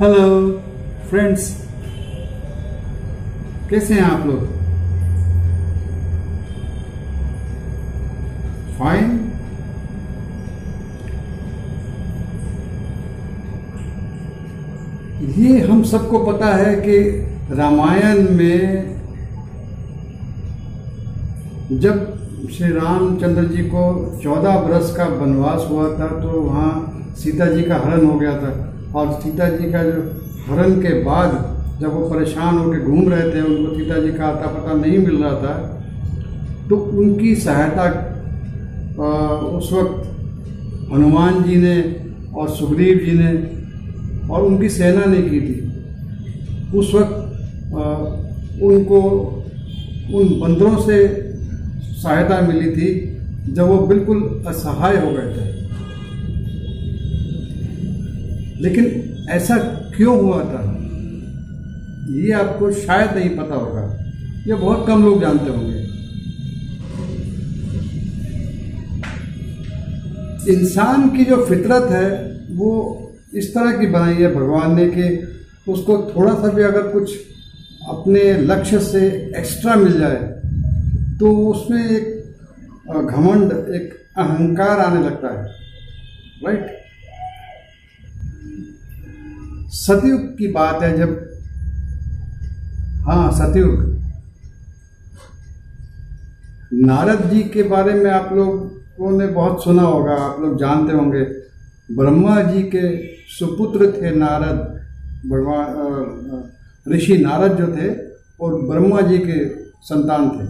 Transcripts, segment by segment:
Hello friends कैसे हैं आप लोग? फाइन ये हम सबको पता है कि रामायण में जब श्री रामचंद्र जी को चौदह बरस का वनवास हुआ था तो वहाँ सीता जी का हरण हो गया था। और सीता जी का जो हरण के बाद जब वो परेशान होकर घूम रहे थे, उनको सीता जी का आता पता नहीं मिल रहा था तो उनकी सहायता उस वक्त हनुमान जी ने और सुग्रीव जी ने और उनकी सेना ने की थी। उस वक्त उनको उन बंदरों से सहायता मिली थी, जब वो बिल्कुल असहाय हो गए थे। लेकिन ऐसा क्यों हुआ था? ये आपको शायद नहीं पता होगा। ये बहुत कम लोग जानते होंगे। इंसान की जो फितरत है, वो इस तरह की बनाई है भगवान ने कि उसको थोड़ा सा भी अगर कुछ अपने लक्ष्य से एक्स्ट्रा मिल जाए तो उसमें एक घमंड, एक अहंकार आने लगता है। राइट सतयुग की बात है जब हाँ सतयुग। नारद जी के बारे में आप लोगों ने बहुत सुना होगा, आप लोग जानते होंगे। ब्रह्मा जी के सुपुत्र थे नारद, भगवान ऋषि नारद जो थे, और ब्रह्मा जी के संतान थे।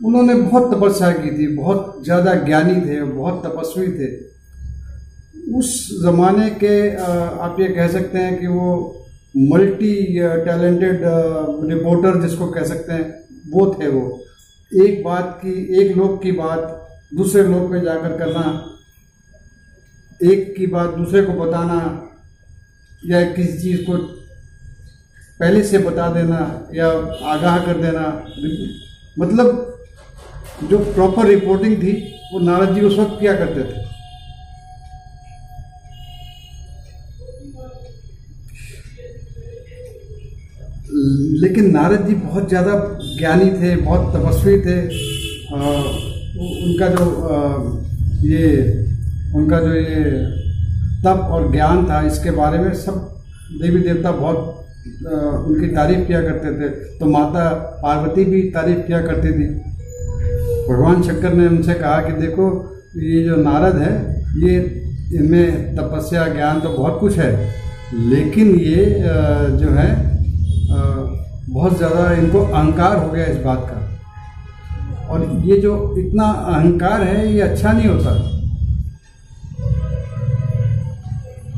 उन्होंने बहुत तपस्या की थी, बहुत ज़्यादा ज्ञानी थे, बहुत तपस्वी थे। उस ज़माने के आप ये कह सकते हैं कि वो मल्टी टैलेंटेड रिपोर्टर जिसको कह सकते हैं, वो थे वो। एक बात की, एक लोग की बात दूसरे लोग पे जाकर करना, एक की बात दूसरे को बताना या किसी चीज़ को पहले से बता देना या आगाह कर देना मतलब जो प्रॉपर रिपोर्टिंग थी, वो नारद जी उस वक्त किया करते थे। नारद जी बहुत ज़्यादा ज्ञानी थे बहुत तपस्वी थे। आ, उनका जो आ, ये उनका जो ये तप और ज्ञान था इसके बारे में सब देवी देवता बहुत आ, उनकी तारीफ़ किया करते थे। तो माता पार्वती भी तारीफ़ किया करती थी। भगवान शंकर ने उनसे कहा कि देखो ये जो नारद है ये इनमें तपस्या ज्ञान तो बहुत कुछ है लेकिन ये जो है बहुत ज़्यादा इनको अहंकार हो गया इस बात का। और ये जो इतना अहंकार है, ये अच्छा नहीं होता।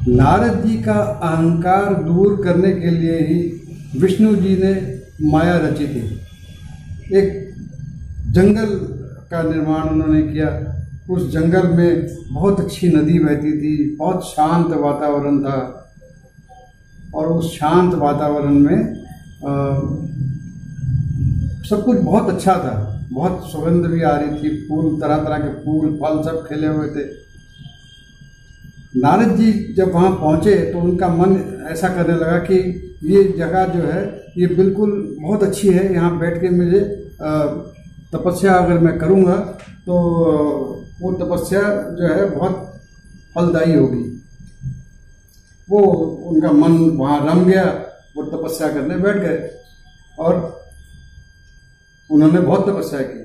नारद जी का अहंकार दूर करने के लिए ही विष्णु जी ने माया रची थी। एक जंगल का निर्माण उन्होंने किया। उस जंगल में बहुत अच्छी नदी बहती थी, बहुत शांत वातावरण था। और उस शांत वातावरण में सब कुछ बहुत अच्छा था। बहुत सुगंध भी आ रही थी, फूल तरह तरह के फूल, फल सब खिले हुए थे। नारद जी जब वहाँ पहुँचे तो उनका मन ऐसा करने लगा कि ये जगह जो है, ये बिल्कुल बहुत अच्छी है। यहाँ बैठ के मुझे तपस्या अगर मैं करूँगा तो वो तपस्या जो है बहुत फलदायी होगी। वो उनका मन वहाँ रम गया। वो तपस्या करने बैठ गए। और उन्होंने बहुत तपस्या की।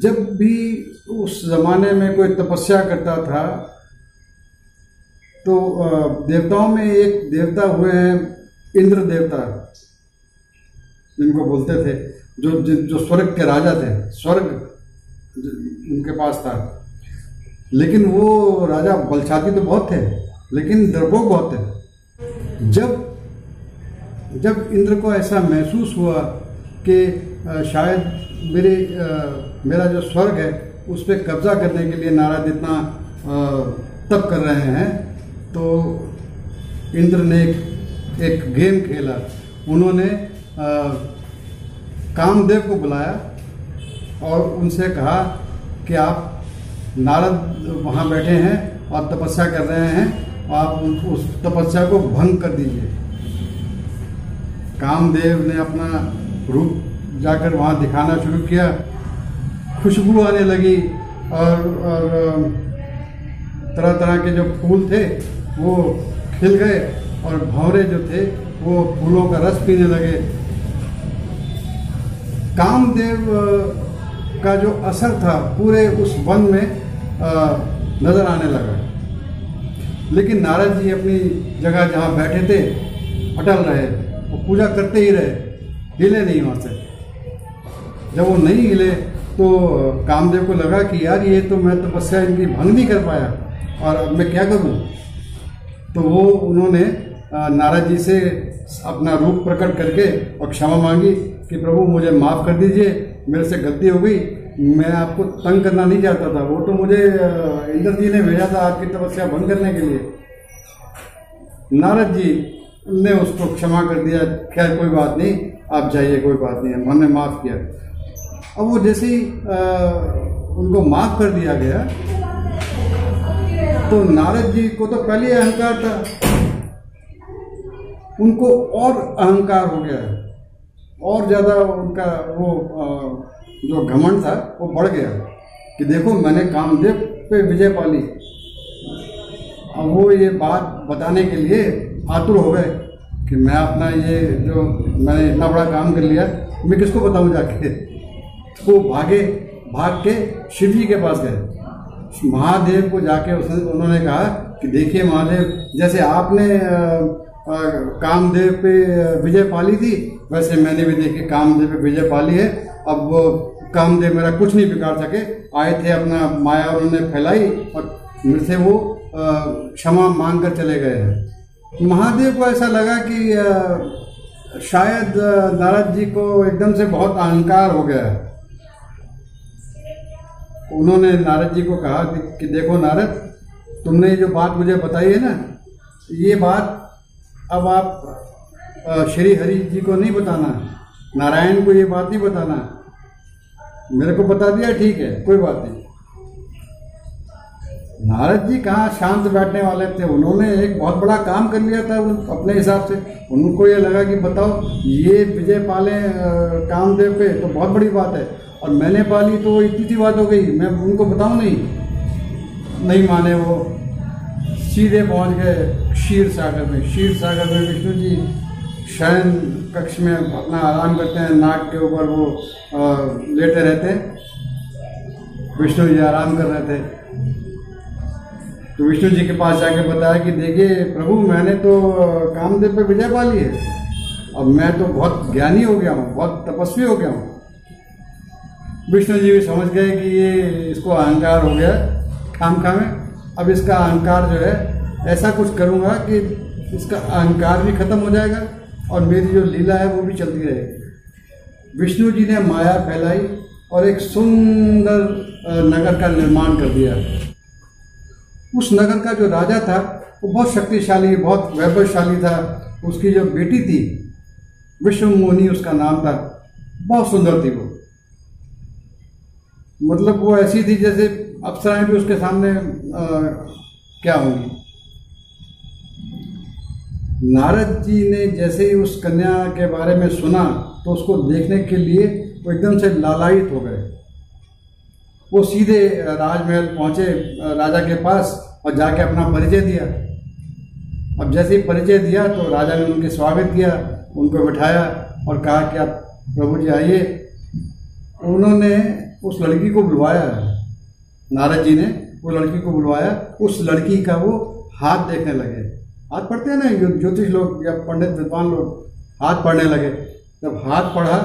जब भी उस जमाने में कोई तपस्या करता था तो देवताओं में एक देवता हुए हैं, इंद्र देवता, जिनको बोलते थे, जो जो स्वर्ग के राजा थे, स्वर्ग उनके पास था। लेकिन वो राजा बलशाती तो बहुत थे लेकिन डरपोक बहुत थे। जब जब इंद्र को ऐसा महसूस हुआ कि शायद मेरे मेरा जो स्वर्ग है उस पर कब्जा करने के लिए नारद इतना तप कर रहे हैं तो इंद्र ने एक, एक गेम खेला। उन्होंने कामदेव को बुलाया और उनसे कहा कि आप नारद वहाँ बैठे हैं और तपस्या कर रहे हैं, आप उस तपस्या को भंग कर दीजिए। कामदेव ने अपना रूप जाकर वहाँ दिखाना शुरू किया। खुशबू आने लगी और और तरह तरह के जो फूल थे, वो खिल गए और भंवरे जो थे, वो फूलों का रस पीने लगे। कामदेव का जो असर था पूरे उस वन में नज़र आने लगा। लेकिन नारद जी अपनी जगह जहाँ बैठे थे, अटल रहे, वो पूजा करते ही रहे, हिले नहीं वहाँ से। जब वो नहीं हिले तो कामदेव को लगा कि यार ये तो मैं तपस्या तो इनकी भंग नहीं कर पाया, और अब मैं क्या करूँ? तो वो, उन्होंने नारद जी से अपना रूप प्रकट करके और क्षमा मांगी कि प्रभु मुझे माफ़ कर दीजिए, मेरे से गलती हो गई मैं आपको तंग करना नहीं चाहता था। वो तो मुझे इंद्र जी ने भेजा था आपकी तपस्या भंग करने के लिए। नारद जी ने उसको क्षमा कर दिया। खैर, कोई बात नहीं, आप जाइए, कोई बात नहीं। है मैंने माफ़ किया। अब वो जैसे ही उनको माफ़ कर दिया गया तो नारद जी को तो पहले अहंकार था। उनको और अहंकार हो गया। और ज़्यादा उनका वो जो घमंड था, वो बढ़ गया। कि देखो, मैंने कामदेव पे विजय पाली अब वो ये बात बताने के लिए आतुर हो गए कि मैं अपना ये जो मैंने इतना बड़ा काम कर लिया, मैं किसको बताऊँ जाके? वो भागे, भाग के शिव जी के पास गए। महादेव को जाके उसने उन्होंने कहा कि देखिए महादेव, जैसे आपने कामदेव पे विजय पाली थी, वैसे मैंने भी देखी कामदेव पे विजय पाली है। अब कामदेव मेरा कुछ नहीं बिगाड़ सके। आए थे अपना माया उन्होंने फैलाई और मेरे से वो क्षमा मांग कर चले गए हैं। महादेव को ऐसा लगा कि शायद नारद जी को एकदम से बहुत अहंकार हो गया है। उन्होंने नारद जी को कहा कि देखो नारद, तुमने ये जो बात मुझे बताई है ना, ये बात अब आप श्री हरि जी को नहीं बताना। नारायण को ये बात नहीं बताना। मेरे को बता दिया, ठीक है, कोई बात नहीं। नारद जी कहाँ शांत बैठने वाले थे? उन्होंने एक बहुत बड़ा काम कर लिया था अपने हिसाब से। उनको ये लगा कि बताओ, ये विजय पाले कामदेव पे तो बहुत बड़ी बात है। और मैंने पाली तो इतनी सी बात हो गई, मैं उनको बताऊँ नहीं? नहीं माने वो। सीधे पहुँच गए क्षीर सागर में। क्षीर सागर में विष्णु जी शयन कक्ष में अपना आराम करते हैं, नाक के ऊपर वो लेटे रहते विष्णु जी आराम कर रहे थे। तो विष्णु जी के पास जाके बताया कि देखिए, प्रभु, मैंने तो कामदेव पे विजय पा ली है। अब मैं तो बहुत ज्ञानी हो गया हूँ, बहुत तपस्वी हो गया हूँ। विष्णु जी भी समझ गए कि ये इसको अहंकार हो गया खाम खा में। अब इसका अहंकार जो है, ऐसा कुछ करूँगा कि इसका अहंकार भी खत्म हो जाएगा। और मेरी जो लीला है वो भी चलती रहेगी। विष्णु जी ने माया फैलाई और एक सुंदर नगर का निर्माण कर दिया। उस नगर का जो राजा था वो बहुत शक्तिशाली बहुत वैभवशाली था। उसकी जो बेटी थी विश्व मोहनी उसका नाम था। बहुत सुंदर थी वो। मतलब वो ऐसी थी जैसे अप्सराएँ भी उसके सामने आ, क्या होंगी। नारद जी ने जैसे ही उस कन्या के बारे में सुना तो उसको देखने के लिए वो एकदम से लालायित हो गए। वो सीधे राजमहल पहुँचे राजा के पास और जाके अपना परिचय दिया। अब जैसे ही परिचय दिया तो राजा ने उनके स्वागत किया, उनको बिठाया और कहा कि आप प्रभु जी आइए। उन्होंने उस लड़की को बुलवाया। नारद जी ने वो लड़की को बुलवाया। उस लड़की का वो हाथ देखने लगे। हाथ पढ़ते हैं ना ज्योतिष लोग या पंडित विद्वान लोग, हाथ पढ़ने लगे। जब हाथ पढ़ा,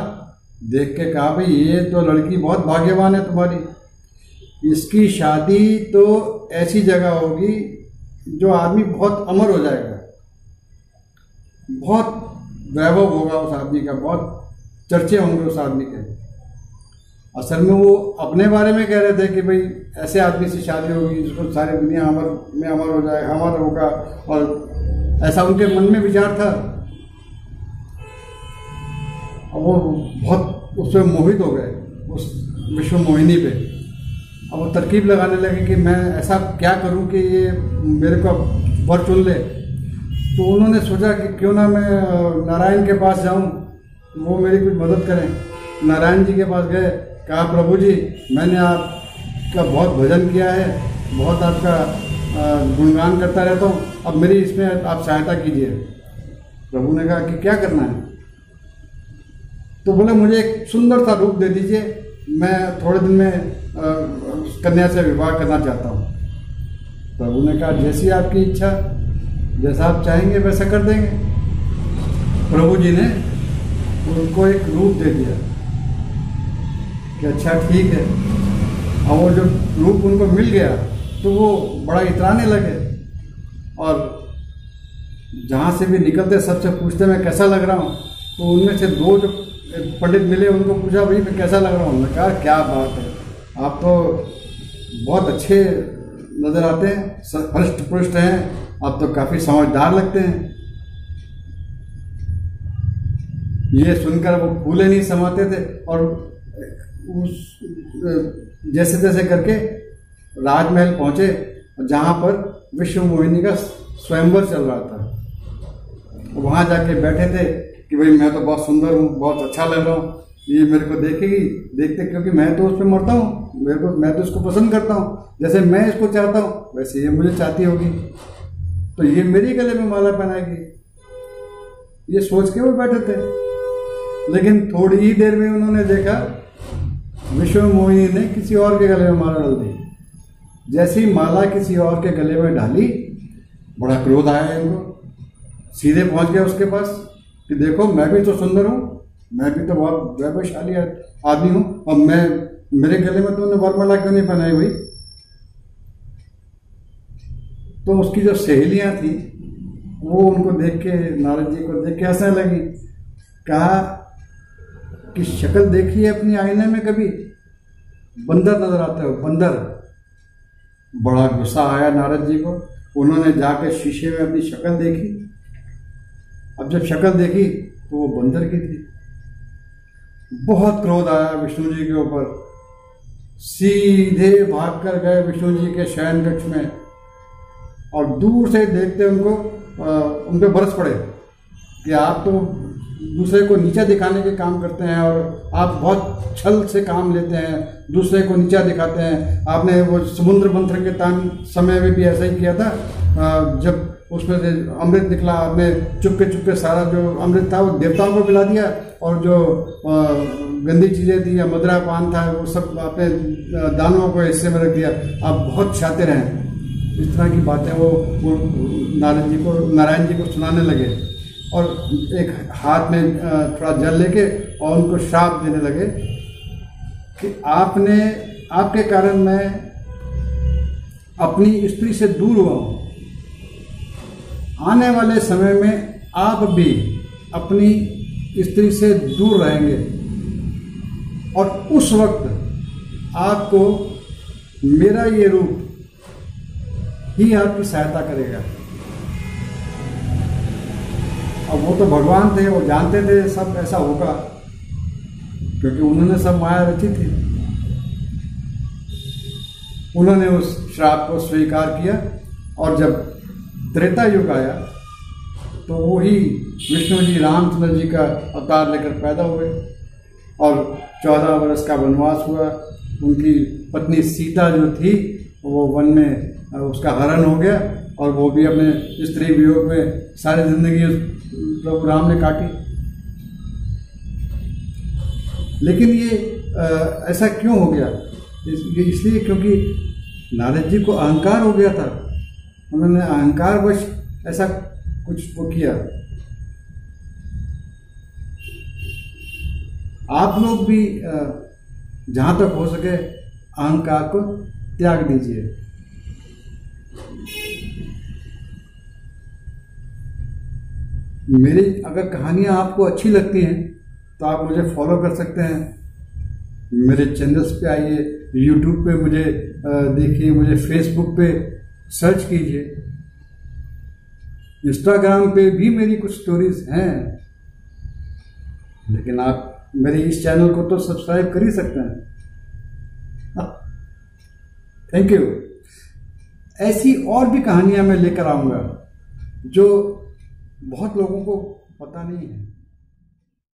देख के कहा, भाई, ये तो लड़की बहुत भाग्यवान है तुम्हारी। इसकी शादी तो ऐसी जगह होगी जो आदमी बहुत अमर हो जाएगा। बहुत वैभव होगा उस आदमी का, बहुत चर्चे होंगे उस आदमी के। असल में वो अपने बारे में कह रहे थे कि, भाई, ऐसे आदमी से शादी होगी जिसको सारी दुनिया अमर में अमर हो जाए, अमर होगा और ऐसा उनके मन में विचार था। और वो बहुत उससे मोहित हो गए, उस विश्व मोहिनी पे। अब वो तरकीब लगाने लगे कि मैं ऐसा क्या करूँ कि ये मेरे को वर चुन ले। तो उन्होंने सोचा कि क्यों ना मैं नारायण के पास जाऊँ, वो मेरी कुछ मदद करें। नारायण जी के पास गए, कहा, प्रभु जी, मैंने आपका बहुत भजन किया है, बहुत आपका गुणगान करता रहता हूँ। अब मेरी इसमें आप सहायता कीजिए। प्रभु ने कहा कि क्या करना है? तो बोले, मुझे एक सुंदर सा रूप दे दीजिए। मैं थोड़े दिन में कन्या से विवाह करना चाहता हूँ। प्रभु ने कहा, जैसी आपकी इच्छा, जैसा आप चाहेंगे, वैसा कर देंगे। प्रभु जी ने उनको एक रूप दे दिया कि अच्छा ठीक है। और वो जो रूप उनको मिल गया तो वो बड़ा इतराने लगे। और जहाँ से भी निकलते सबसे पूछते, मैं कैसा लग रहा हूँ? तो उनमें से दो जो पंडित मिले, उनको पूछा, भाई, मैं कैसा लग रहा हूँ? उन्होंने कहा, क्या बात है। आप तो बहुत अच्छे नज़र आते हैं हृष्ट पुष्ट हैं, आप तो काफ़ी समझदार लगते हैं। ये सुनकर वो फूले नहीं समाते थे और उस जैसे तैसे करके राजमहल पहुँचे जहाँ पर विश्व मोहिनी का स्वयंवर चल रहा था। वहाँ जाके बैठे थे कि भाई मैं तो बहुत सुंदर हूँ, बहुत अच्छा लग रहा हूँ। ये मेरे को देखेगी, देखते क्योंकि मैं तो उस पर मरता हूँ, मेरे को, मैं तो इसको पसंद करता हूँ। जैसे मैं इसको चाहता हूँ, वैसे ये मुझे चाहती होगी। तो ये मेरी गले में माला पहनाएगी। ये सोच के वो बैठे थे। लेकिन थोड़ी ही देर में उन्होंने देखा, विश्व मोहिनी ने किसी और के गले में माला डाल दी। जैसी माला किसी और के गले में डाली, बड़ा क्रोध आया इनको। सीधे पहुँच गया उसके पास कि देखो, मैं भी तो सुंदर हूँ, मैं भी तो बहुत वैभवशाली आदमी हूँ, और मैं, मेरे गले में तुमने वरमाला क्यों नहीं पहनाई हुई? तो उसकी जो सहेलियाँ थी, वो उनको देख के, नारद जी को देख के हंसने लगी। कहा कि शक्ल देखी है अपनी आईने में कभी? बंदर नज़र आते हो, बंदर। बड़ा गुस्सा आया नारद जी को। उन्होंने जाकर शीशे में अपनी शक्ल देखी। अब जब शक्ल देखी तो वो बंदर की थी। बहुत क्रोध आया विष्णु जी के ऊपर। सीधे भाग कर गए विष्णु जी के शयन कक्ष में। और दूर से देखते उनको उन पर बरस पड़े कि आप तो दूसरे को नीचा दिखाने के काम करते हैं और आप बहुत छल से काम लेते हैं, दूसरे को नीचा दिखाते हैं। आपने वो समुद्र मंथन के टाइम समय में भी ऐसा ही किया था जब उसमें से अमृत निकला, आपने चुपके चुपके सारा जो अमृत था वो देवताओं को पिला दिया और जो गंदी चीज़ें थी या मदरा पान था, वो सब आपने दानों को हिस्से में रख दिया। आप बहुत छाते रहें। इस तरह की बातें वो वो नारायण जी को, नारायण जी को सुनाने लगे। और एक हाथ में थोड़ा जल लेके और उनको श्राप देने लगे कि आपने, आपके कारण मैं अपनी स्त्री से दूर हुआ हूँ। आने वाले समय में आप भी अपनी स्त्री से दूर रहेंगे और उस वक्त आपको मेरा ये रूप ही आपकी सहायता करेगा। अब वो तो भगवान थे, वो जानते थे, सब ऐसा होगा। क्योंकि उन्होंने सब माया रची थी। उन्होंने उस श्राप को स्वीकार किया और जब त्रेता युग आया तो वो ही विष्णु जी, रामचंद्र जी का अवतार लेकर पैदा हुए और चौदह वर्ष का वनवास हुआ। उनकी पत्नी सीता जो थी, वो वन में, उसका हरण हो गया और वो भी अपने स्त्री वियोग में सारी ज़िंदगी प्रभु राम ने काटी। लेकिन ये आ, ऐसा क्यों हो गया? इस, इसलिए क्योंकि नारद जी को अहंकार हो गया था। उन्होंने अहंकार वश ऐसा कुछ वो किया। आप लोग भी जहाँ तक हो सके अहंकार को त्याग दीजिए। मेरी अगर कहानियाँ आपको अच्छी लगती हैं तो आप मुझे फॉलो कर सकते हैं। मेरे चैनल्स पे आइए यूट्यूब पे मुझे देखिए, मुझे फेसबुक पे सर्च कीजिए। इंस्टाग्राम पे भी मेरी कुछ स्टोरीज हैं, लेकिन आप मेरे इस चैनल को तो सब्सक्राइब कर ही सकते हैं। थैंक यू ऐसी और भी कहानियाँ मैं लेकर आऊँगा, जो बहुत लोगों को पता नहीं है।